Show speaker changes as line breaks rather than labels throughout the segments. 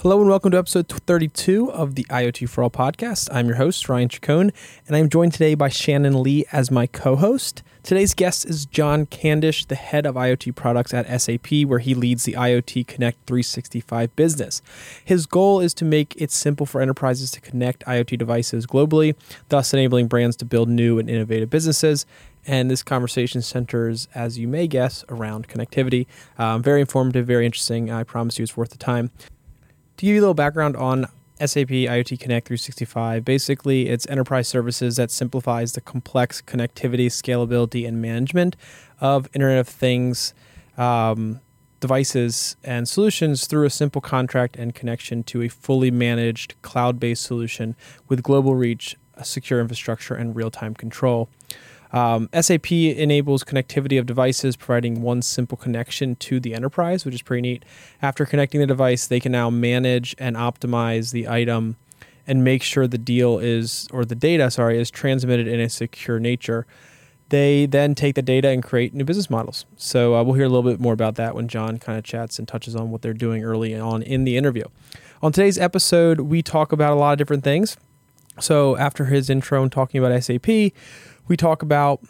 Hello and welcome to episode 32 of the IoT for All podcast. I'm your host, Ryan Chacon, and I'm joined today by Shannon Lee as my co host. Today's guest is John Candish, the head of IoT products at SAP, where he leads the IoT Connect 365 business. His goal is to make it simple for enterprises to connect IoT devices globally, thus enabling brands to build new and innovative businesses. And this conversation centers, as you may guess, around connectivity. Um, very informative, very interesting. I promise you it's worth the time. To give you a little background on SAP IoT Connect 365, basically it's enterprise services that simplifies the complex connectivity, scalability, and management of Internet of Things um, devices and solutions through a simple contract and connection to a fully managed cloud based solution with global reach, secure infrastructure, and real time control. Um, SAP enables connectivity of devices, providing one simple connection to the enterprise, which is pretty neat. After connecting the device, they can now manage and optimize the item and make sure the deal is, or the data, sorry, is transmitted in a secure nature. They then take the data and create new business models. So uh, we'll hear a little bit more about that when John kind of chats and touches on what they're doing early on in the interview. On today's episode, we talk about a lot of different things. So after his intro and talking about SAP, we talk about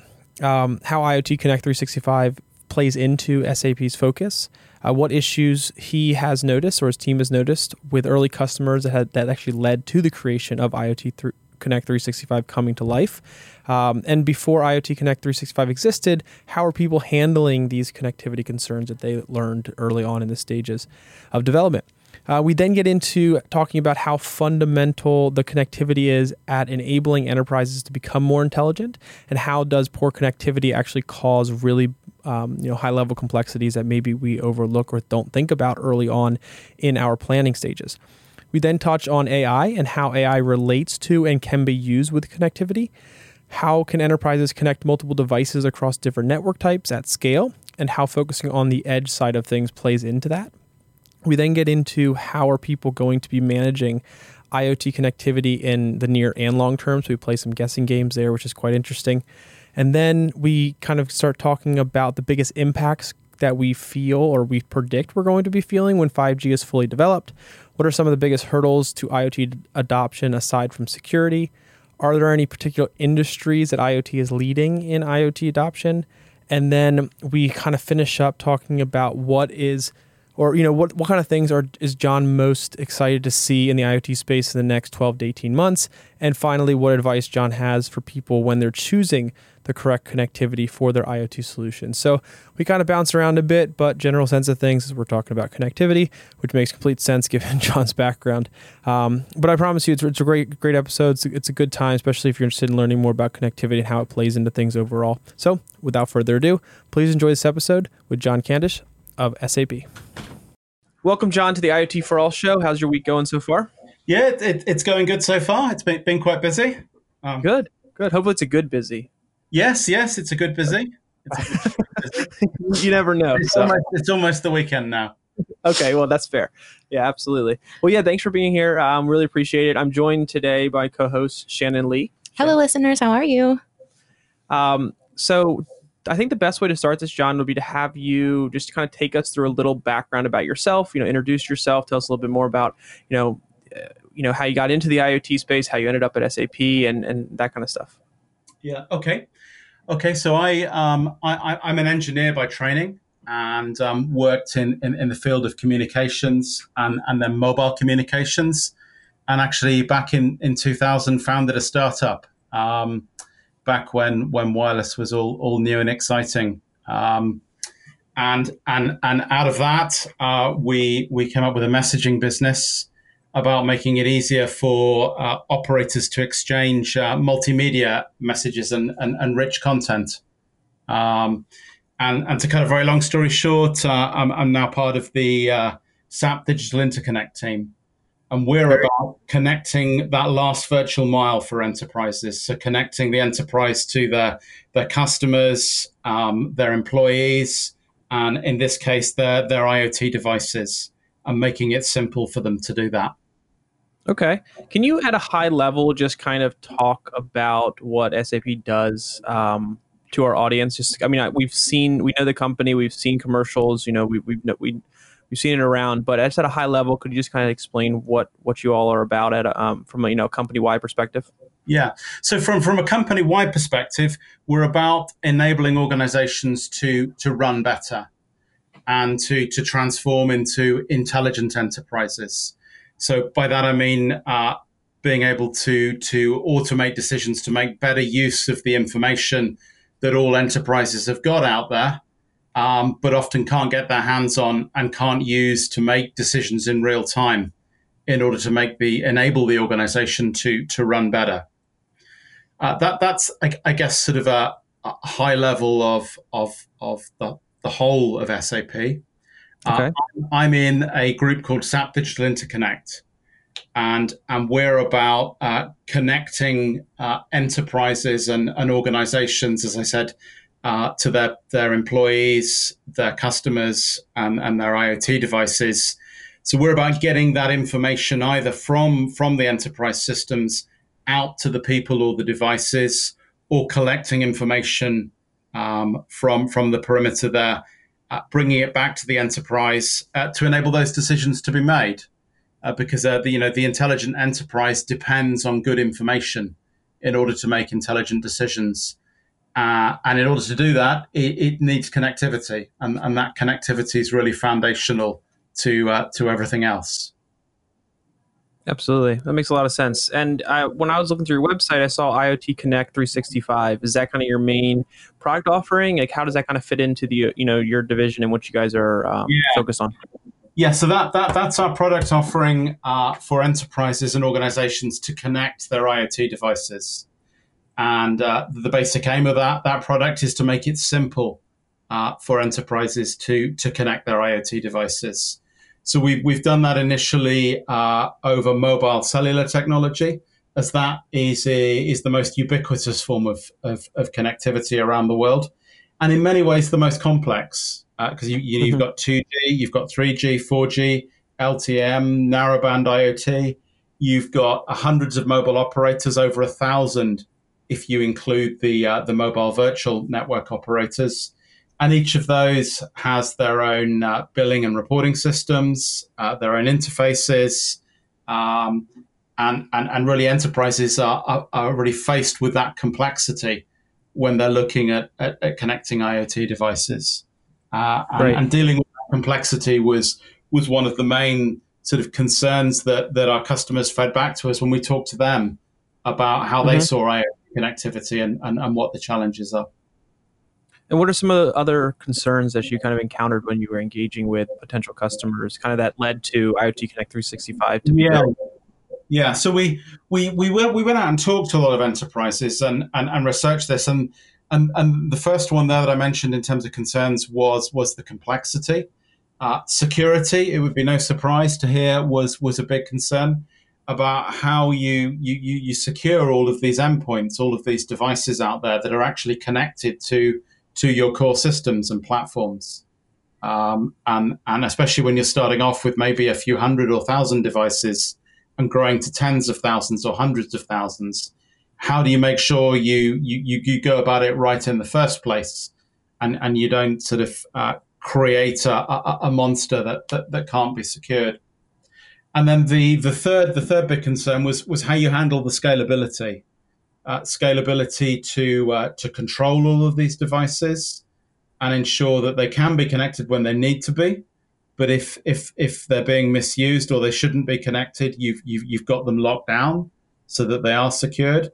um, how IoT Connect 365 plays into SAP's focus, uh, what issues he has noticed or his team has noticed with early customers that had, that actually led to the creation of IoT th- Connect 365 coming to life. Um, and before IoT Connect 365 existed, how are people handling these connectivity concerns that they learned early on in the stages of development? Uh, we then get into talking about how fundamental the connectivity is at enabling enterprises to become more intelligent, and how does poor connectivity actually cause really um, you know high level complexities that maybe we overlook or don't think about early on in our planning stages. We then touch on AI and how AI relates to and can be used with connectivity. How can enterprises connect multiple devices across different network types at scale, and how focusing on the edge side of things plays into that. We then get into how are people going to be managing IoT connectivity in the near and long term. So we play some guessing games there, which is quite interesting. And then we kind of start talking about the biggest impacts that we feel or we predict we're going to be feeling when 5G is fully developed. What are some of the biggest hurdles to IoT adoption aside from security? Are there any particular industries that IoT is leading in IoT adoption? And then we kind of finish up talking about what is or you know what what kind of things are is John most excited to see in the IoT space in the next 12 to 18 months and finally what advice John has for people when they're choosing the correct connectivity for their IoT solution. So we kind of bounce around a bit, but general sense of things is we're talking about connectivity, which makes complete sense given John's background. Um, but I promise you, it's, it's a great great episode. It's, it's a good time, especially if you're interested in learning more about connectivity and how it plays into things overall. So without further ado, please enjoy this episode with John Candish of SAP. Welcome, John, to the IoT for All show. How's your week going so far?
Yeah, it, it, it's going good so far. It's been, been quite busy.
Um, good, good. Hopefully, it's a good busy.
Yes, yes, it's a good busy. A
good busy. you never know.
It's, so. almost, it's, almost, the weekend now.
Okay, well, that's fair. Yeah, absolutely. Well, yeah, thanks for being here. Um, really appreciate it. I'm joined today by co-host Shannon Lee.
Hello,
Shannon.
listeners. How are you?
Um, so I think the best way to start this, John, would be to have you just kind of take us through a little background about yourself. You know, introduce yourself, tell us a little bit more about, you know, uh, you know how you got into the IoT space, how you ended up at SAP, and and that kind of stuff.
Yeah. Okay. Okay. So I um I, I'm an engineer by training and um, worked in, in, in the field of communications and and then mobile communications, and actually back in in 2000 founded a startup. Um, back when when wireless was all all new and exciting. Um, and and and out of that, uh, we we came up with a messaging business about making it easier for uh, operators to exchange uh, multimedia messages and, and, and rich content. Um, and, and to cut a very long story short, uh, I'm, I'm, now part of the uh, SAP Digital Interconnect team and we're about connecting that last virtual mile for enterprises. So connecting the enterprise to their their customers, um, their employees, and in this case, their their IoT devices, and making it simple for them to do that.
Okay. Can you, at a high level, just kind of talk about what SAP does um, to our audience? Just, I mean, we've seen, we know the company, we've seen commercials. You know, we, we've we we've seen it around, but just at a high level, could you just kind of explain what what you all are about at um, from a you know company wide perspective?
Yeah. So from from a company wide perspective, we're about enabling organizations to to run better and to to transform into intelligent enterprises. So by that I mean uh, being able to to automate decisions to make better use of the information that all enterprises have got out there, um, but often can't get their hands on and can't use to make decisions in real time in order to make the enable the organization to to run better. Uh, that that's I, I, guess sort of a, a, high level of of of the, the whole of SAP. Uh, okay. Uh, I'm in a group called SAP Digital Interconnect, and and we're about uh, connecting uh, enterprises and, and organizations, as I said, uh, to their their employees, their customers, and, and their IoT devices. So we're about getting that information either from from the enterprise systems out to the people or the devices, or collecting information um, from from the perimeter there, uh, bringing it back to the enterprise uh, to enable those decisions to be made. Uh, because uh, the you know the intelligent enterprise depends on good information in order to make intelligent decisions. Uh, and in order to do that, it, it needs connectivity, and, and, that connectivity is really foundational to uh, to everything else.
Absolutely, that makes a lot of sense. And I, when I was looking through your website, I saw IoT Connect 365. Is that kind of your main product offering? Like, how does that kind of fit into the you know your division and what you guys are um, yeah. focused on?
Yeah, so that, that that's our product offering uh, for enterprises and organizations to connect their IoT devices. And uh, the basic aim of that that product is to make it simple uh, for enterprises to to connect their IoT devices. So we've, we've done that initially uh, over mobile cellular technology, as that is, a, is the most ubiquitous form of, of, of, connectivity around the world. And in many ways, the most complex, because uh, you, you, have mm-hmm. got 2G, you've got 3G, 4G, LTE-M, narrowband IoT. You've got hundreds of mobile operators, over a thousand if you include the uh, the mobile virtual network operators and each of those has their own uh, billing and reporting systems, uh, their own interfaces, um, and, and, and really enterprises are, are, are, really faced with that complexity when they're looking at, at, at connecting IoT devices. Uh, and, right. and, dealing with that complexity was was one of the main sort of concerns that, that our customers fed back to us when we talked to them about how mm-hmm. they saw IoT connectivity and, and, and what the challenges are.
And what are some of the other concerns that you kind of encountered when you were engaging with potential customers, kind of that led to IoT Connect 365 to be
yeah.
built?
Yeah, so we we we went we went out and talked to a lot of enterprises and and, and researched this and and and the first one there that I mentioned in terms of concerns was was the complexity, uh, security. It would be no surprise to hear was was a big concern about how you, you you secure all of these endpoints, all of these devices out there that are actually connected to to your core systems and platforms. Um, and, and especially when you're starting off with maybe a few hundred or thousand devices and growing to tens of thousands or hundreds of thousands, how do you make sure you, you, you go about it right in the first place and, and you don't sort of uh, create a, a, a monster that, that, that can't be secured? And then the, the third the third big concern was was how you handle the scalability uh, scalability to uh, to control all of these devices and ensure that they can be connected when they need to be. But if if if they're being misused or they shouldn't be connected, you've you've, you've got them locked down so that they are secured,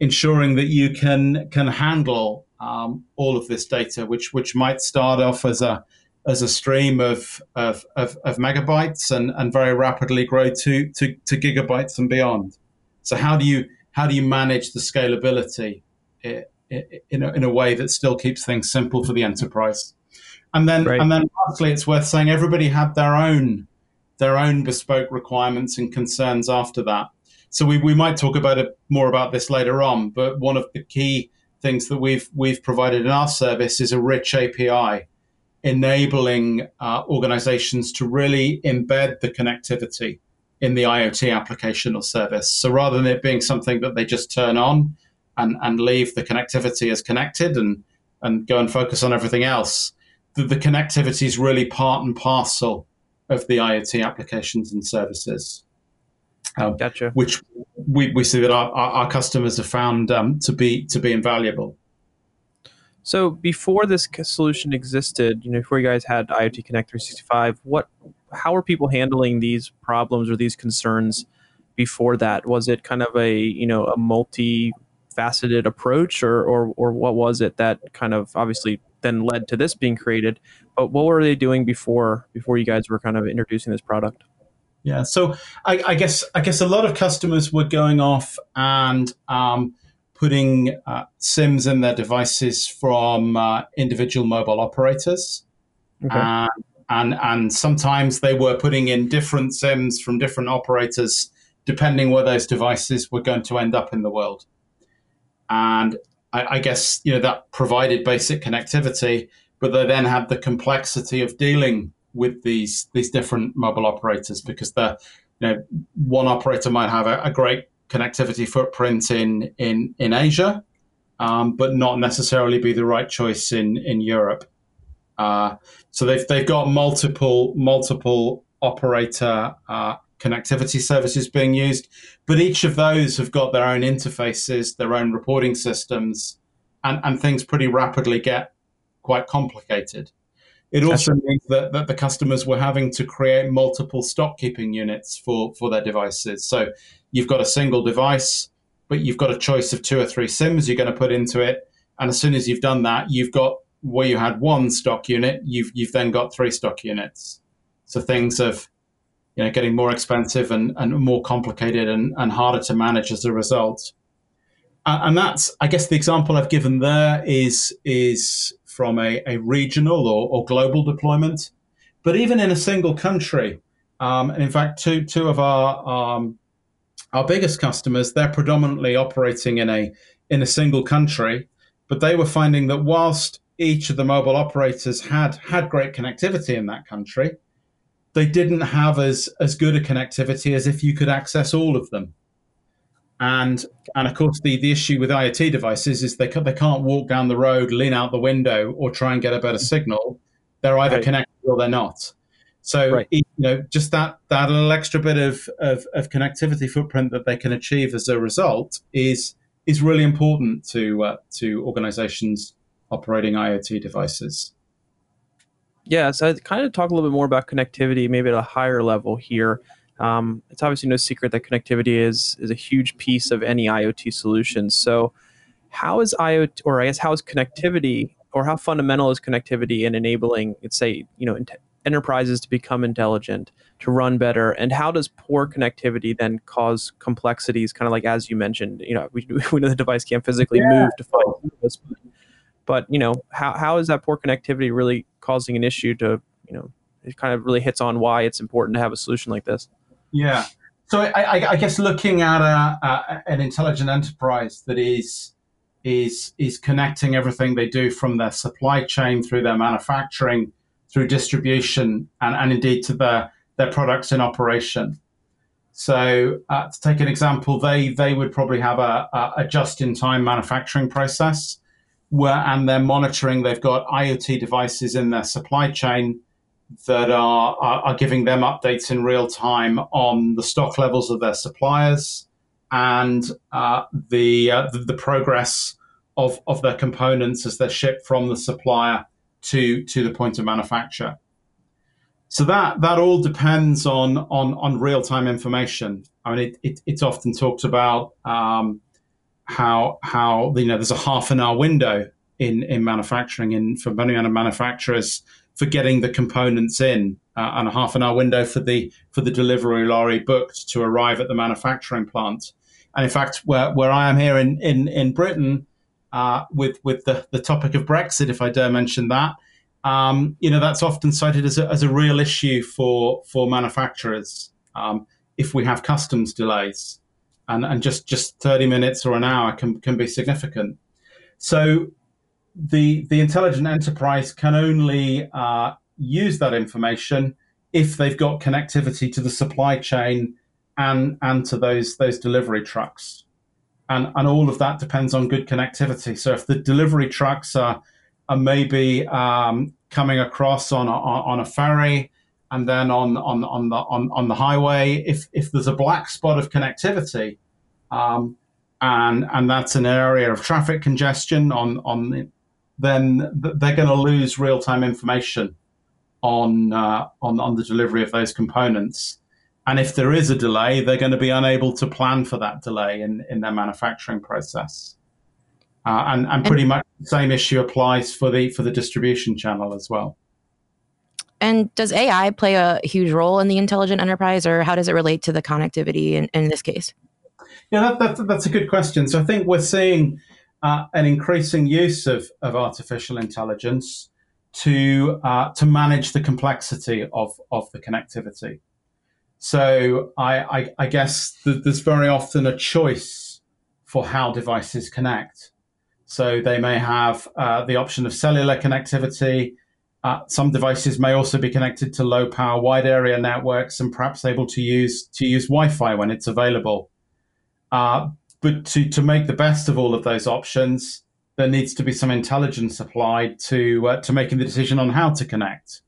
ensuring that you can can handle um, all of this data, which which might start off as a as a stream of of, of, of megabytes and, and very rapidly grow to, to to gigabytes and beyond. So how do you how do you manage the scalability in a, in a way that still keeps things simple for the enterprise? And then, right. and then lastly, it's worth saying everybody had their own their own bespoke requirements and concerns after that. So we, we might talk about it more about this later on. But one of the key things that we've we've provided in our service is a rich API, enabling uh, organizations to really embed the connectivity in the IoT application or service. So rather than it being something that they just turn on and, and leave the connectivity as connected and, and go and focus on everything else, the, the connectivity is really part and parcel of the IoT applications and services.
Um, gotcha.
Which we, we see that our, our customers have found um, to be to be invaluable.
So before this solution existed, you know, before you guys had IoT Connect 365, what, how were people handling these problems or these concerns before that? Was it kind of a, you know, a multi-faceted approach, or, or, or what was it that kind of obviously then led to this being created? But what were they doing before before you guys were kind of introducing this product?
Yeah, so I, I guess I guess a lot of customers were going off and um, putting uh, SIMs in their devices from uh, individual mobile operators. Okay. Uh, and, and sometimes they were putting in different SIMs from different operators, depending where those devices were going to end up in the world. And I, I guess you know that provided basic connectivity, but they then had the complexity of dealing with these these different mobile operators because the you know one operator might have a, a great connectivity footprint in in in Asia, um, but not necessarily be the right choice in in Europe. Uh, so they've they've got multiple multiple operator uh, connectivity services being used, but each of those have got their own interfaces, their own reporting systems, and, and things pretty rapidly get quite complicated. It also means that, that the customers were having to create multiple stock keeping units for, for their devices. So you've got a single device, but you've got a choice of two or three SIMs you're going to put into it. And as soon as you've done that, you've got where you had one stock unit, you've you've then got three stock units. So things of you know getting more expensive and, and more complicated and, and harder to manage as a result. and that's I guess the example I've given there is is from a, a regional or, or global deployment. But even in a single country, um, and in fact, two two of our um, our biggest customers, they're predominantly operating in a in a single country, but they were finding that whilst each of the mobile operators had had great connectivity in that country, they didn't have as as good a connectivity as if you could access all of them. And and of course the, the issue with IoT devices is they they can't walk down the road, lean out the window, or try and get a better signal. They're either right. connected or they're not. So right. you know, just that that little extra bit of, of, of connectivity footprint that they can achieve as a result is is really important to uh, to organizations operating IoT devices.
Yeah, so I'd kind of talk a little bit more about connectivity, maybe at a higher level here. Um, it's obviously no secret that connectivity is is a huge piece of any IoT solution. So, how is IoT, or I guess how is connectivity, or how fundamental is connectivity in enabling, let's say, you know, enterprises to become intelligent, to run better, and how does poor connectivity then cause complexities? Kind of like as you mentioned, you know, we, we know the device can't physically yeah. move to find this, but, but you know, how how is that poor connectivity really causing an issue to you know? It kind of really hits on why it's important to have a solution like this.
Yeah. So I, I, guess looking at a, a, an intelligent enterprise that is is is connecting everything they do from their supply chain through their manufacturing through distribution and, and indeed to their, their products in operation. So, uh, to take an example, they, they would probably have a, a just in time manufacturing process where, and they're monitoring, they've got IoT devices in their supply chain that are, are, are giving them updates in real time on the stock levels of their suppliers and uh, the, uh, the, the progress of, of their components as they're shipped from the supplier to to the point of manufacture. So that that all depends on on on real time information. I mean, it, it, it's often talked about um, how how you know there's a half an hour window in in manufacturing in for many manufacturers for getting the components in, uh, and a half an hour window for the for the delivery lorry booked to arrive at the manufacturing plant. And in fact, where where I am here in in in Britain, uh, with with the, the topic of Brexit, if I dare mention that. Um, you know, that's often cited as a, as a real issue for for manufacturers um, if we have customs delays, and and just just thirty minutes or an hour can can be significant. So the the intelligent enterprise can only uh, use that information if they've got connectivity to the supply chain and and to those those delivery trucks and and all of that depends on good connectivity. So if the delivery trucks are are maybe um, coming across on a, on a ferry, and then on on on the on, on the highway, if if there's a black spot of connectivity, um, and and that's an area of traffic congestion on on, then they're going to lose real time information on uh, on on the delivery of those components. And if there is a delay, they're going to be unable to plan for that delay in, in their manufacturing process. Uh, and, and pretty much the same issue applies for the for the distribution channel as well.
And does AI play a huge role in the intelligent enterprise, or how does it relate to the connectivity in, in this case?
Yeah, that, that, that's a good question. So I think we're seeing uh, an increasing use of, of artificial intelligence to uh, to manage the complexity of, of the connectivity. So I, I, I guess th- there's very often a choice for how devices connect. So they may have uh, the option of cellular connectivity. Uh, some devices may also be connected to low power wide area networks and perhaps able to use to use Wi-Fi when it's available. But to, to make the best of all of those options, there needs to be some intelligence applied to uh, to making the decision on how to connect.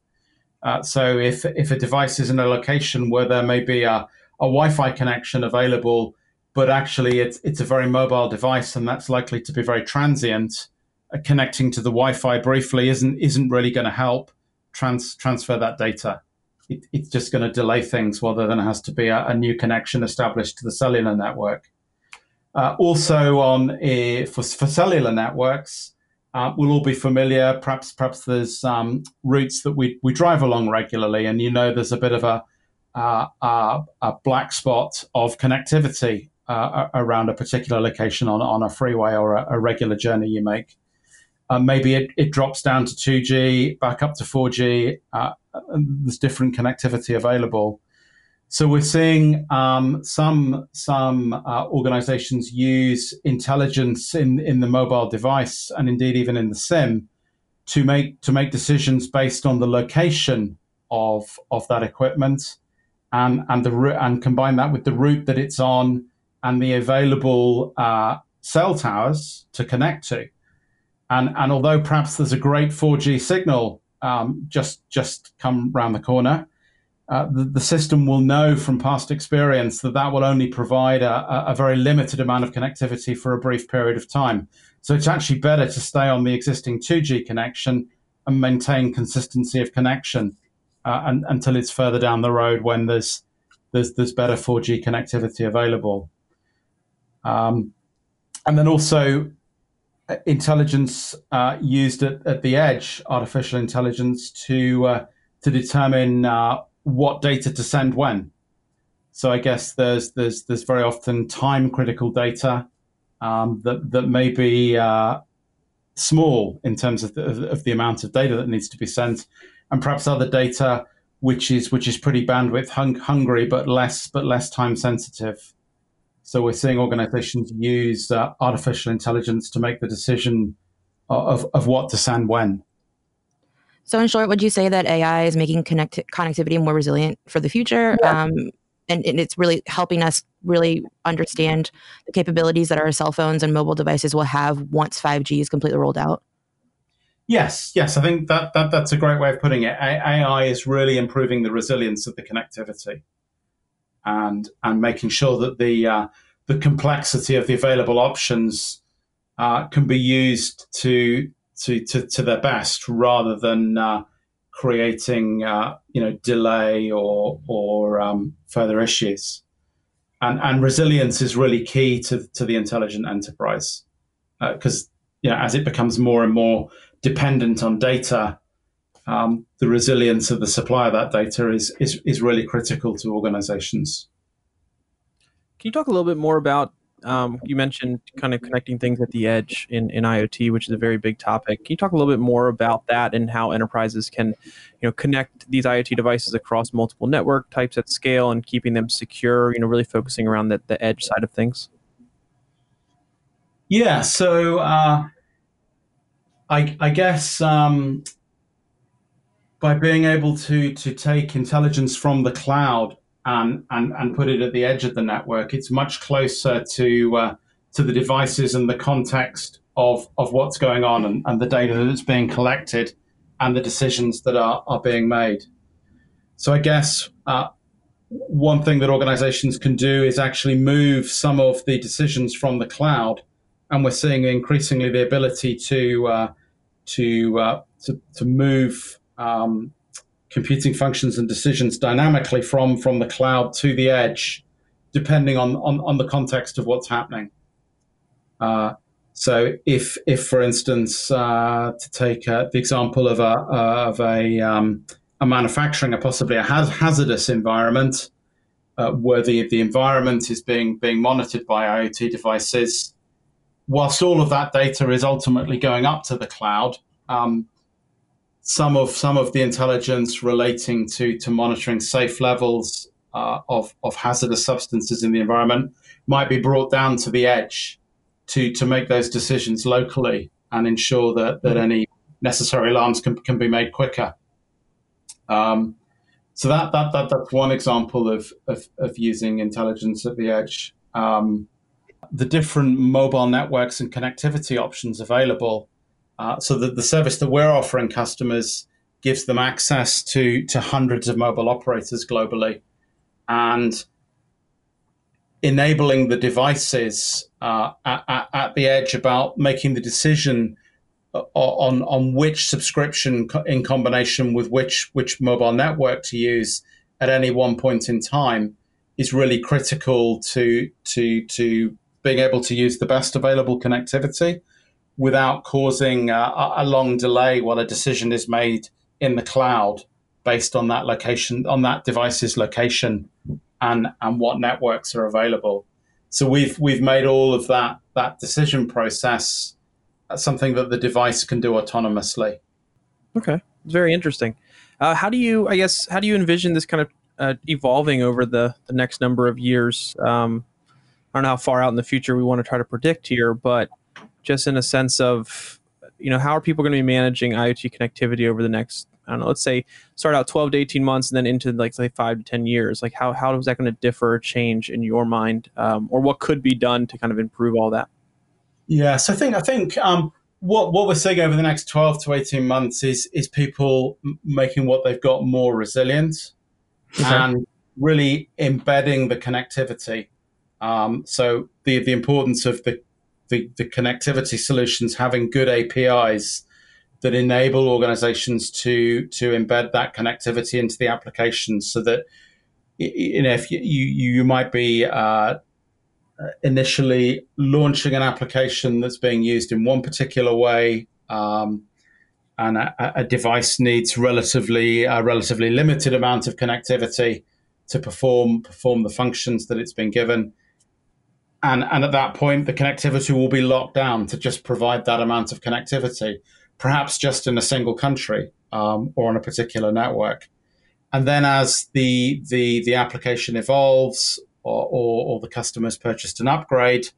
Uh, so if if a device is in a location where there may be a, a Wi-Fi connection available, but actually it's it's a very mobile device and that's likely to be very transient, uh, connecting to the Wi-Fi briefly isn't isn't really going to help trans, transfer that data. It, it's just going to delay things rather than it has to be a, a new connection established to the cellular network. Uh, also on a, for, for cellular networks, uh, we'll all be familiar. Perhaps perhaps there's um, routes that we, we drive along regularly, and you know there's a bit of a, a, a black spot of connectivity uh, around a particular location on, on a freeway or a, a regular journey you make. Uh, maybe it, it drops down to 2G, back up to 4G. Uh, there's different connectivity available. So we're seeing um, some some uh, organizations use intelligence in, in the mobile device and indeed even in the sim to make to make decisions based on the location of of that equipment and and the and combine that with the route that it's on and the available uh, cell towers to connect to. And and although perhaps there's a great 4G signal um, just just come round the corner uh, the, the, system will know from past experience that that will only provide a, a, very limited amount of connectivity for a brief period of time. So it's actually better to stay on the existing 2G connection and maintain consistency of connection uh, and, until it's further down the road when there's there's, there's better 4G connectivity available. Um, and then also uh, intelligence uh, used at, at, the edge, artificial intelligence to uh, to determine uh, what data to send when. So I guess there's there's there's very often time critical data um, that that may be uh, small in terms of the, of the amount of data that needs to be sent, and perhaps other data which is which is pretty bandwidth hung, hungry but less but less time sensitive. So we're seeing organizations use uh, artificial intelligence to make the decision of, of what to send when.
So, in short, would you say that AI is making connect- connectivity more resilient for the future? Yeah. Um, and, and, it's really helping us really understand the capabilities that our cell phones and mobile devices will have once 5G is completely rolled out?
Yes, yes, I think that, that that's a great way of putting it. AI is really improving the resilience of the connectivity, and and making sure that the uh, the complexity of the available options uh, can be used to to, to, to their best rather than uh, creating uh, you know delay or or um, further issues. And and resilience is really key to to the intelligent enterprise because uh, you know as it becomes more and more dependent on data, um, the resilience of the supply of that data is is is really critical to organizations.
Can you talk a little bit more about um, you mentioned kind of connecting things at the edge in, in IoT, which is a very big topic. Can you talk a little bit more about that and how enterprises can, you know, connect these IoT devices across multiple network types at scale and keeping them secure? You know, really focusing around the, the edge side of things.
Yeah. So uh, I, I guess um, by being able to to take intelligence from the cloud and, and, and put it at the edge of the network, it's much closer to uh, to the devices and the context of, of what's going on and, and the data that's being collected and the decisions that are, are being made. so I guess uh, one thing that organizations can do is actually move some of the decisions from the cloud, and we're seeing increasingly the ability to uh, to, uh, to, to move um, computing functions and decisions dynamically from from the cloud to the edge, depending on on, on the context of what's happening. Uh, so if, if for instance, uh, to take uh, the example of a, of a, um, a manufacturing, or possibly a hazardous environment, uh, where the, the environment is being, being monitored by IoT devices, whilst all of that data is ultimately going up to the cloud, um, some of some of the intelligence relating to to monitoring safe levels uh, of of hazardous substances in the environment might be brought down to the edge to to make those decisions locally and ensure that that mm-hmm. any necessary alarms can, can be made quicker. Um, so that, that that that's one example of of, of using intelligence at the edge. Um, the different mobile networks and connectivity options available. Uh, so that the service that we're offering customers gives them access to to hundreds of mobile operators globally, and enabling the devices uh, at, at, the edge about making the decision uh, on on which subscription in combination with which which mobile network to use at any one point in time is really critical to to to being able to use the best available connectivity without causing a, a long delay while a decision is made in the cloud based on that location on that device's location and and what networks are available. So we've we've made all of that that decision process something that the device can do autonomously.
Okay, it's very interesting. Uh, how do you, I guess, how do you envision this kind of uh, evolving over the the next number of years? Um, I don't know how far out in the future we want to try to predict here, but just in a sense of, you know, how are people going to be managing IoT connectivity over the next I don't know, let's say start out 12 to 18 months and then into like say five to 10 years, like how, how is that going to differ or change in your mind? Um, or what could be done to kind of improve all that?
Yes, I think, I think, um, what, what we're seeing over the next 12 to 18 months is, is people making what they've got more resilient okay. and really embedding the connectivity. Um, so the, the importance of the, the, the connectivity solutions having good APIs that enable organizations to to embed that connectivity into the applications so that you know if you you, you might be uh, initially launching an application that's being used in one particular way um, and a, a, device needs relatively a relatively limited amount of connectivity to perform perform the functions that it's been given and and at that point the connectivity will be locked down to just provide that amount of connectivity perhaps just in a single country um, or on a particular network. And then as the the, the application evolves or, or, or the customer's purchased an upgrade,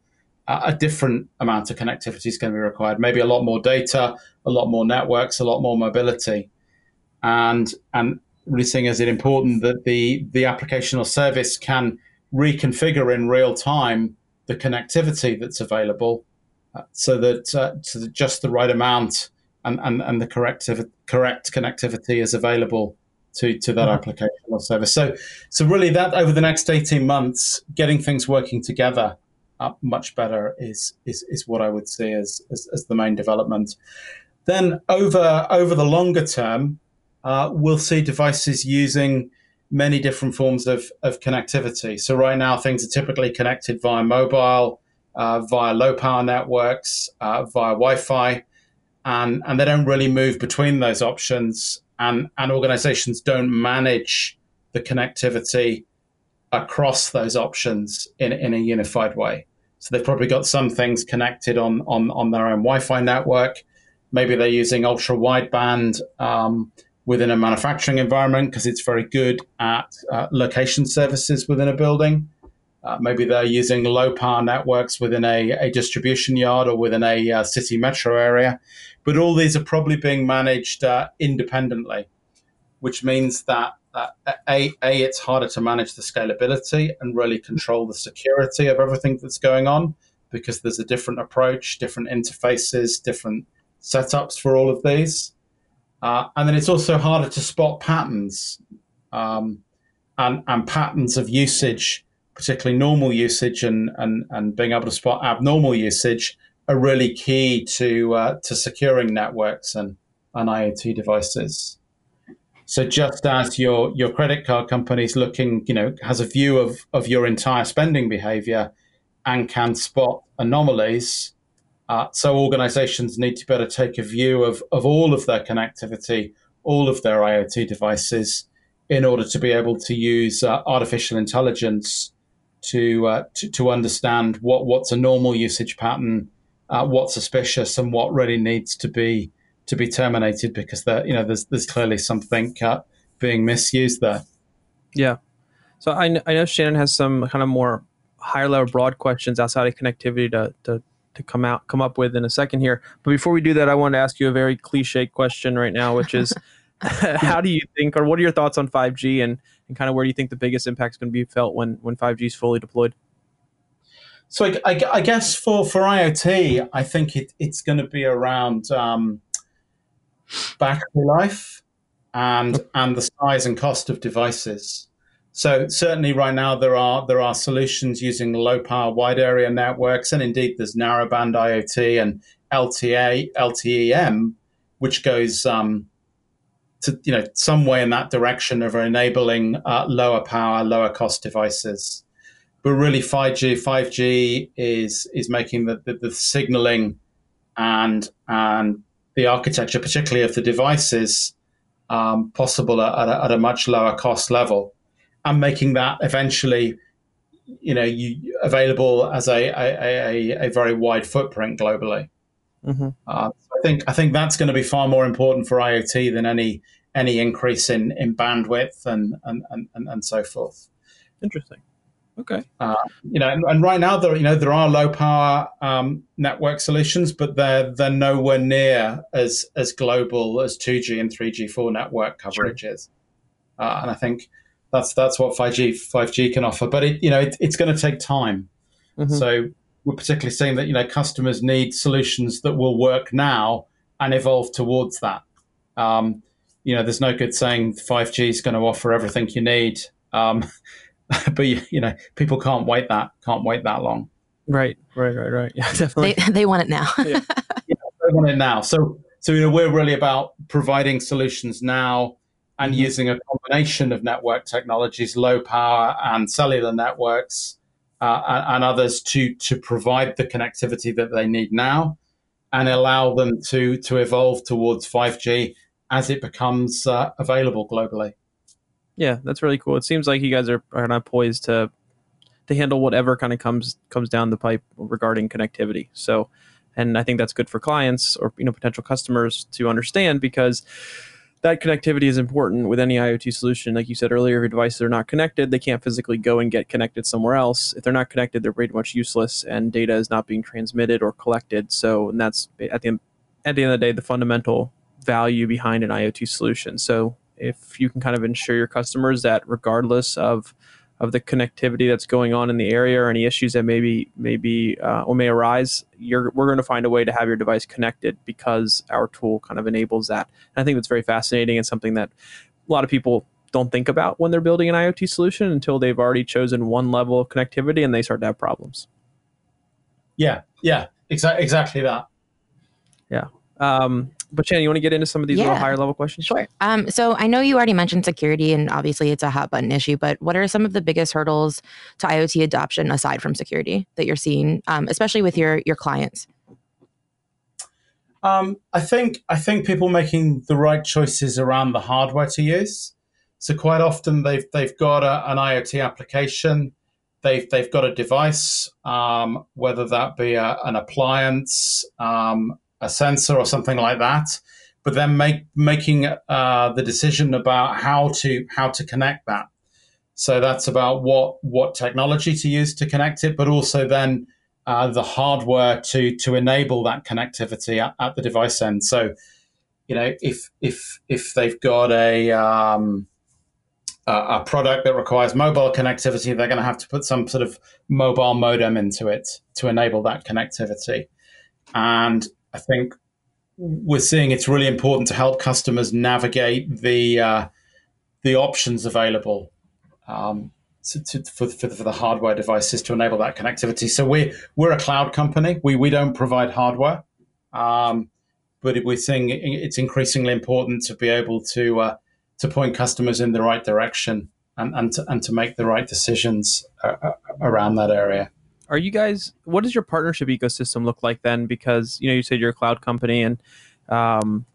uh, a different amount of connectivity is going to be required. Maybe a lot more data, a lot more networks, a lot more mobility. And and really seeing as it important that the the application or service can reconfigure in real time the connectivity that's available uh, so that uh, so that just the right amount and, and, and the correct, correct connectivity is available to, to that mm-hmm. application or service. So, so really that over the next 18 months, getting things working together uh, much better is, is, is what I would see as, as, as, the main development. Then over, over the longer term, uh, we'll see devices using many different forms of, of connectivity. So right now, things are typically connected via mobile, uh, via low power networks, uh, via Wi-Fi and and they don't really move between those options and and organizations don't manage the connectivity across those options in, in a unified way so they've probably got some things connected on on, on their own wi-fi network maybe they're using ultra wideband um, within a manufacturing environment because it's very good at uh, location services within a building uh, maybe they're using low power networks within a, a distribution yard or within a uh, city metro area. But all these are probably being managed uh, independently, which means that uh, a, a, it's harder to manage the scalability and really control the security of everything that's going on because there's a different approach, different interfaces, different setups for all of these. Uh, and then it's also harder to spot patterns um, and, and patterns of usage, particularly normal usage and, and, and being able to spot abnormal usage, are really key to uh, to securing networks and, and IoT devices. So just as your your credit card company is looking, you know, has a view of, of your entire spending behavior and can spot anomalies, uh, so organizations need to better take a view of, of all of their connectivity, all of their IoT devices, in order to be able to use uh, artificial intelligence to, uh, to, to understand what what's a normal usage pattern, uh, what's suspicious, and what really needs to be to be terminated because there you know there's there's clearly something uh, being misused there.
Yeah. So I, I know Shannon has some kind of more higher level broad questions outside of connectivity to, to to come out come up with in a second here. But before we do that, I want to ask you a very cliche question right now, which is how do you think or what are your thoughts on 5G and, and kind of where do you think the biggest impact is going to be felt when when 5G is fully deployed?
So I, I, I, guess for, for IoT, I think it, it's going to be around um, battery life and and the size and cost of devices. So certainly right now there are there are solutions using low power wide area networks and indeed there's narrowband IoT and LTA LTEM, which goes um, to you know some way in that direction of enabling uh, lower power, lower cost devices. But really, 5G 5G is is making the, the, the signaling and and the architecture, particularly of the devices, um, possible at, at, a, at, a, much lower cost level, and making that eventually, you know, you, available as a, a, a, very wide footprint globally. Mm-hmm. Uh, I think I think that's going to be far more important for IoT than any any increase in, in bandwidth and, and, and, and so forth.
Interesting. Okay.
Uh, you know, and, and, right now there, you know, there are low power um, network solutions, but they're they're nowhere near as as global as 2G and 3G, 4 network coverage sure. is. Uh, and I think that's that's what 5G 5G can offer. But it, you know, it, it's going to take time. Mm-hmm. So we're particularly seeing that you know customers need solutions that will work now and evolve towards that. Um, you know, there's no good saying 5G is going to offer everything you need. Um, but you know, people can't wait that can't wait that long.
Right, right, right, right. Yeah, definitely.
They, they want it now.
yeah. yeah, they want it now. So, so you know, we're really about providing solutions now and mm-hmm. using a combination of network technologies, low power and cellular networks, uh, and, and, others to to provide the connectivity that they need now, and allow them to to evolve towards 5G as it becomes uh, available globally
yeah, that's really cool. It seems like you guys are, are not poised to to handle whatever kind of comes comes down the pipe regarding connectivity. So, and I think that's good for clients or you know potential customers to understand because that connectivity is important with any IoT solution. Like you said earlier, if your devices are not connected, they can't physically go and get connected somewhere else. If they're not connected, they're pretty much useless, and data is not being transmitted or collected. So, and that's at the end, at the end of the day, the fundamental value behind an IoT solution. So, if you can kind of ensure your customers that regardless of of the connectivity that's going on in the area or any issues that maybe maybe uh, or may arise, you're we're going to find a way to have your device connected because our tool kind of enables that. And I think that's very fascinating and something that a lot of people don't think about when they're building an IoT solution until they've already chosen one level of connectivity and they start to have problems.
Yeah, yeah, exa- exactly that.
Yeah. Um, but Shannon, you want to get into some of these yeah, little higher level questions?
Sure. Um, so I know you already mentioned security, and obviously it's a hot button issue. But what are some of the biggest hurdles to IoT adoption aside from security that you're seeing, um, especially with your your clients?
Um, I think I think people making the right choices around the hardware to use. So quite often they've they've got a, an IoT application, they've they've got a device, um, whether that be a, an appliance, um, a sensor or something like that, but then make, making uh, the decision about how to how to connect that. So that's about what what technology to use to connect it, but also then uh, the hardware to to enable that connectivity at, at, the device end. So, you know, if if if they've got a um, a product that requires mobile connectivity, they're going to have to put some sort of mobile modem into it to enable that connectivity. And I think we're seeing it's really important to help customers navigate the uh, the options available um, to, to, for, for, for, the hardware devices to enable that connectivity. So we're we're a cloud company. We we don't provide hardware, um, but we're seeing it's increasingly important to be able to uh, to point customers in the right direction and and to, and to make the right decisions uh, uh around that area.
Are you guys? What does your partnership ecosystem look like then? Because you know you said you're a cloud company and um,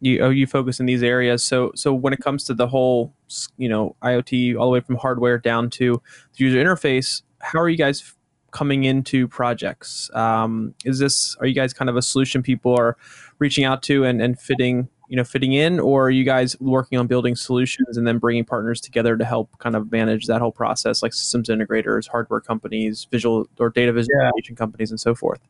you oh, you focus in these areas. So so when it comes to the whole you know IoT all the way from hardware down to the user interface, how are you guys coming into projects? Um, is this are you guys kind of a solution people are reaching out to and, and fitting you know fitting in, or are you guys working on building solutions and then bringing partners together to help kind of manage that whole process, like systems integrators, hardware companies, visual or data visualization yeah. companies, and so forth?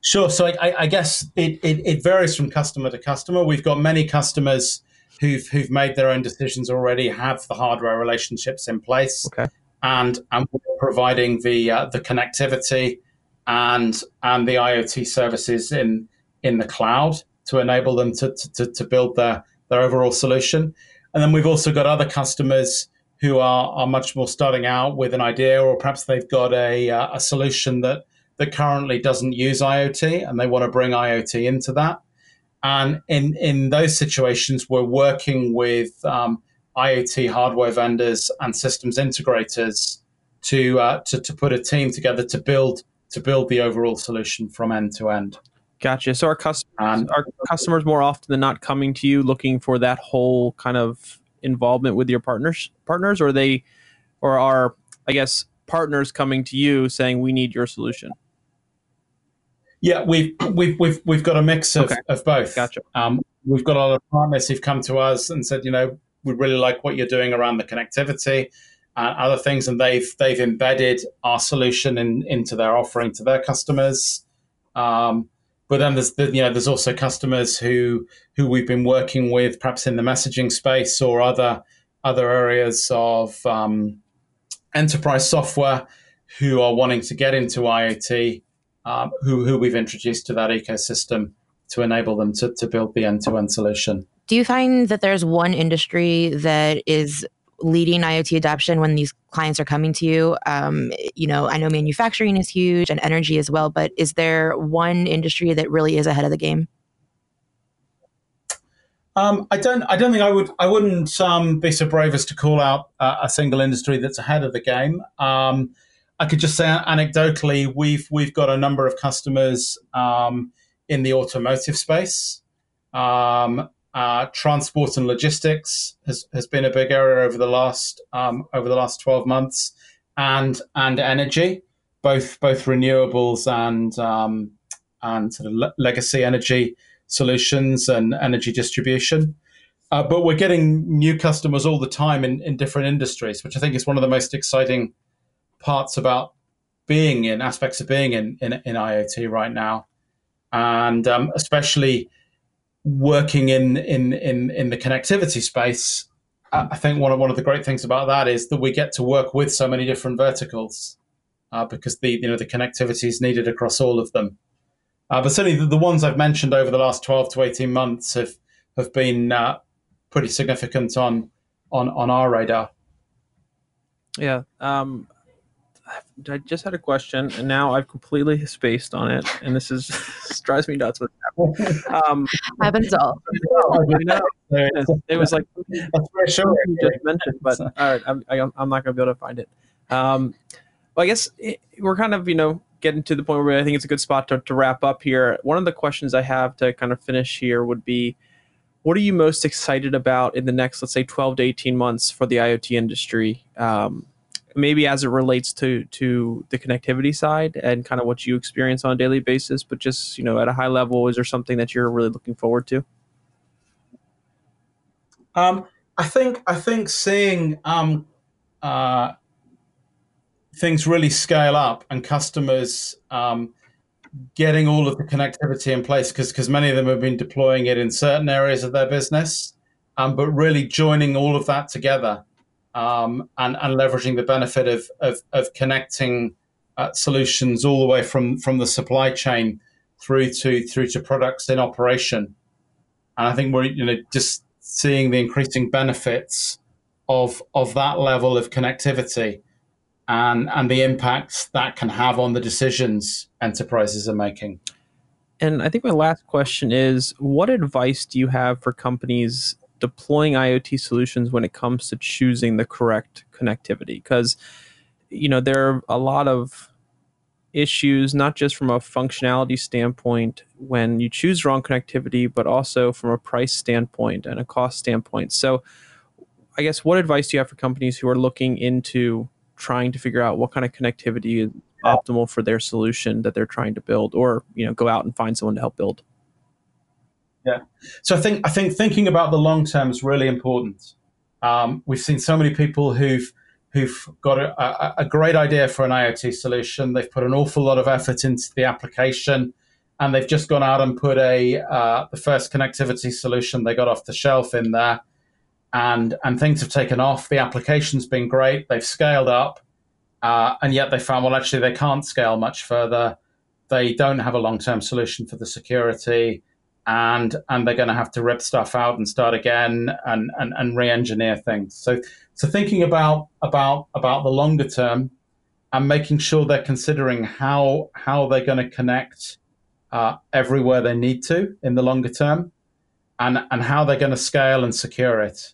Sure. So I, I guess it, it, it, varies from customer to customer. We've got many customers who've who've made their own decisions already, have the hardware relationships in place,
okay.
and and we're providing the uh, the connectivity and and the IoT services in in the cloud to enable them to, to, to build their, their overall solution. And then we've also got other customers who are, are much more starting out with an idea, or perhaps they've got a, uh, a solution that that currently doesn't use IoT and they want to bring IoT into that. And in, in those situations, we're working with um, IoT hardware vendors and systems integrators to, uh, to, to put a team together to build to build the overall solution from end to end.
Gotcha. So our customers um, are customers more often than not coming to you looking for that whole kind of involvement with your partners partners or they or are I guess partners coming to you saying we need your solution?
Yeah, we've we've we've we've got a mix of, okay. of both.
Gotcha.
Um, we've got a lot of partners who've come to us and said, you know, we really like what you're doing around the connectivity and other things, and they've they've embedded our solution in, into their offering to their customers. Um, but then there's you know there's also customers who who we've been working with, perhaps in the messaging space or other other areas of um, enterprise software, who are wanting to get into IoT um, who, who we've introduced to that ecosystem to enable them to, to build the end to end solution.
Do you find that there's one industry that is leading IoT adoption when these clients are coming to you? Um, you know, I know manufacturing is huge and energy as well, but is there one industry that really is ahead of the game?
Um, I don't. I don't think I would. I wouldn't um, be so brave as to call out uh, a single industry that's ahead of the game. Um, I could just say anecdotally, we've we've got a number of customers um, in the automotive space. Um, uh, transport and logistics has, has been a big area over the last um, over the last twelve months, and and energy, both both renewables and um, and sort of le- legacy energy solutions and energy distribution. Uh, but we're getting new customers all the time in, in different industries, which I think is one of the most exciting parts about being in aspects of being in, in, in IoT right now, and um, especially working in, in in in the connectivity space. I think one of one of the great things about that is that we get to work with so many different verticals uh, because the you know the connectivity is needed across all of them. Uh, but certainly the, the, ones I've mentioned over the last twelve to eighteen months have have been uh, pretty significant on on on our radar.
Yeah, um, I just had a question, and now I've completely spaced on it, and this is this drives me nuts. With that.
um, happens all.
it was like that's very sure you just mentioned, but all right, I'm, I'm not going to be able to find it. Um, well, I guess it, we're kind of you know getting to the point where I think it's a good spot to, to wrap up here. One of the questions I have to kind of finish here would be, what are you most excited about in the next, let's say, 12 to 18 months for the IoT industry? Um, maybe as it relates to to the connectivity side and kind of what you experience on a daily basis but just you know at a high level is there something that you're really looking forward to?
Um, i think i think seeing um, uh, things really scale up and customers um, getting all of the connectivity in place because because many of them have been deploying it in certain areas of their business um, but really joining all of that together um, and, and leveraging the benefit of, of, of connecting uh, solutions all the way from, from the supply chain through to through to products in operation. And I think we're you know just seeing the increasing benefits of of that level of connectivity and and the impacts that can have on the decisions enterprises are making.
And I think my last question is what advice do you have for companies deploying IoT solutions when it comes to choosing the correct connectivity? Because you know, there are a lot of issues, not just from a functionality standpoint when you choose wrong connectivity, but also from a price standpoint and a cost standpoint. So, I guess what advice do you have for companies who are looking into trying to figure out what kind of connectivity is optimal for their solution that they're trying to build, or you know, go out and find someone to help build?
Yeah, so I think I think thinking about the long term is really important. Um, we've seen so many people who've who've got a, a, great idea for an IoT solution. They've put an awful lot of effort into the application, and they've just gone out and put a uh, the first connectivity solution they got off the shelf in there, and and things have taken off. The application's been great. They've scaled up, uh, and yet they found well actually they can't scale much further. They don't have a long term solution for the security. And, and they're going to have to rip stuff out and start again and, and, and re-engineer things. So so thinking about about about the longer term and making sure they're considering how how they're going to connect uh, everywhere they need to in the longer term, and and how they're going to scale and secure it,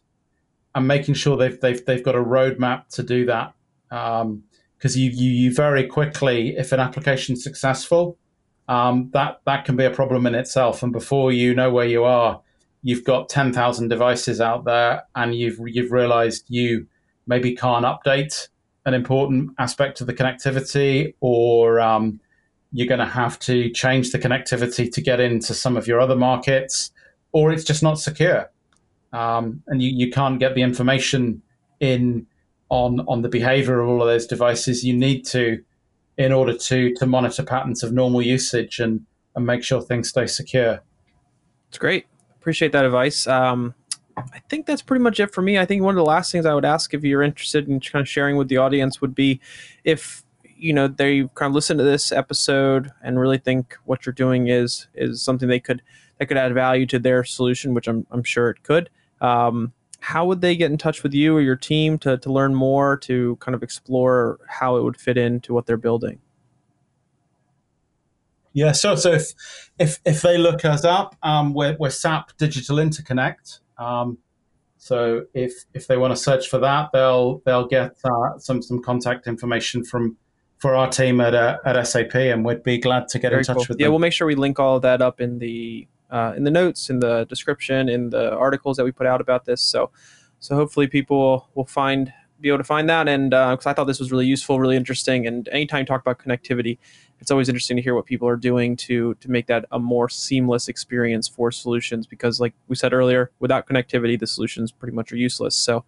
and making sure they've they've they've got a roadmap to do that. Because um, you, you you very quickly, if an application's successful, um, that that can be a problem in itself. And before you know where you are, you've got 10,000 devices out there and you've you've realized you maybe can't update an important aspect of the connectivity or um, you're going to have to change the connectivity to get into some of your other markets or it's just not secure um, and you, you can't get the information in on on the behavior of all of those devices you need to in order to to monitor patterns of normal usage and and make sure things stay secure
it's great appreciate that advice. Um, I think that's pretty much it for me. I think one of the last things I would ask if you're interested in kind of sharing with the audience would be if you know they kind of listen to this episode and really think what you're doing is is something they could that could add value to their solution, which I'm I'm sure it could. Um, how would they get in touch with you or your team to to learn more to kind of explore how it would fit into what they're building?
Yeah, so so if if, if they look us up, um, we're, we're SAP Digital Interconnect. Um, so if if they want to search for that, they'll they'll get uh, some some contact information from for our team at uh, at SAP, and we'd be glad to get Very in touch
cool.
with
yeah,
them.
Yeah, we'll make sure we link all of that up in the uh, in the notes, in the description, in the articles that we put out about this. So so hopefully people will find be able to find that. And because uh, I thought this was really useful, really interesting. And anytime you talk about connectivity, it's always interesting to hear what people are doing to to make that a more seamless experience for solutions. Because, like we said earlier, without connectivity, the solutions pretty much are useless. So.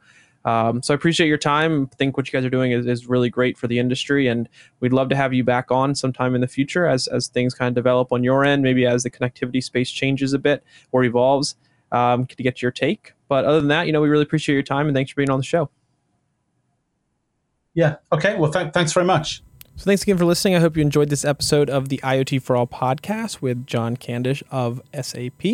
Um, so I appreciate your time. I think what you guys are doing is, is really great for the industry, and we'd love to have you back on sometime in the future as as things kind of develop on your end, maybe as the connectivity space changes a bit or evolves. Um, to get your take. But other than that, you know, we really appreciate your time and thanks for being on the show.
Yeah. Okay. Well, th- thanks very much.
So thanks again for listening. I hope you enjoyed this episode of the IoT for All podcast with John Candish of SAP.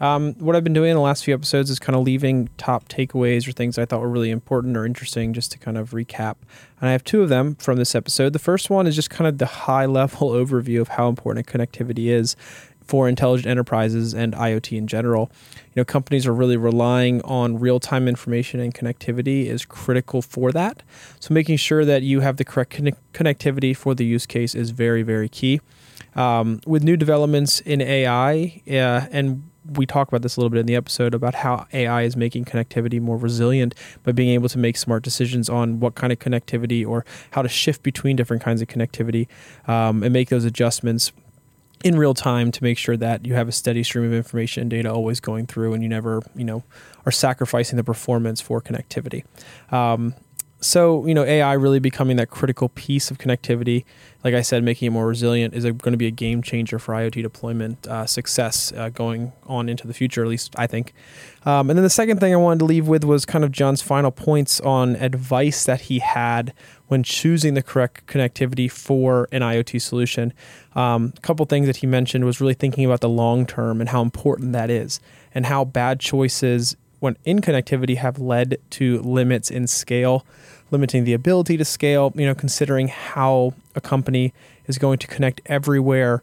Um, what I've been doing in the last few episodes is kind of leaving top takeaways or things I thought were really important or interesting just to kind of recap. And I have two of them from this episode. The first one is just kind of the high level overview of how important connectivity is for intelligent enterprises and IoT in general. You know, companies are really relying on real-time information and connectivity is critical for that. So making sure that you have the correct connectivity for the use case is very, very key. Um, with new developments in AI, uh, and we talk about this a little bit in the episode about how AI is making connectivity more resilient by being able to make smart decisions on what kind of connectivity or how to shift between different kinds of connectivity um, and make those adjustments in real time to make sure that you have a steady stream of information and data always going through and you never you know are sacrificing the performance for connectivity. Um, so you know ai really becoming that critical piece of connectivity like i said making it more resilient is going to be a game changer for iot deployment uh, success uh, going on into the future at least i think um, and then the second thing i wanted to leave with was kind of john's final points on advice that he had when choosing the correct connectivity for an IoT solution. Um, a couple things that he mentioned was really thinking about the long term and how important that is, and how bad choices in connectivity have led to limits in scale, limiting the ability to scale. You know, considering how a company is going to connect everywhere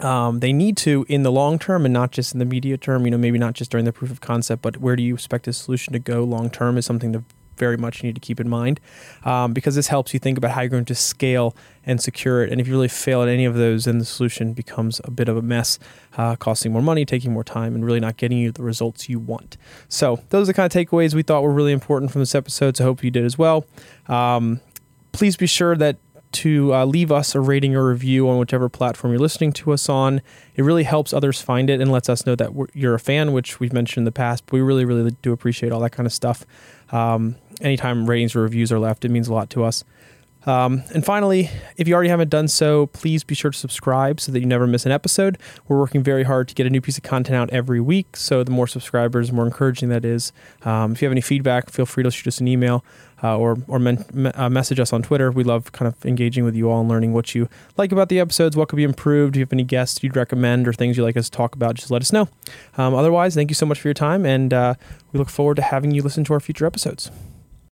um, they need to in the long term and not just in the media term. You know, maybe not just during the proof of concept, but where do you expect the solution to go long term is something to very much need to keep in mind um, because this helps you think about how you're going to scale and secure it. And if you really fail at any of those, then the solution becomes a bit of a mess, uh, costing more money, taking more time, and really not getting you the results you want. So, those are the kind of takeaways we thought were really important from this episode. So, I hope you did as well. Um, please be sure that to uh, leave us a rating or review on whichever platform you're listening to us on. It really helps others find it and lets us know that you're a fan, which we've mentioned in the past. But we really, really do appreciate all that kind of stuff. Um, anytime ratings or reviews are left, it means a lot to us. Um, and finally, if you already haven't done so, please be sure to subscribe so that you never miss an episode. We're working very hard to get a new piece of content out every week. So the more subscribers, the more encouraging that is. Um, if you have any feedback, feel free to shoot us an email uh, or or men, uh, message us on Twitter. We love kind of engaging with you all and learning what you like about the episodes, what could be improved. If you have any guests you'd recommend or things you'd like us to talk about, just let us know. Um, otherwise, thank you so much for your time, and uh, we look forward to having you listen to our future episodes.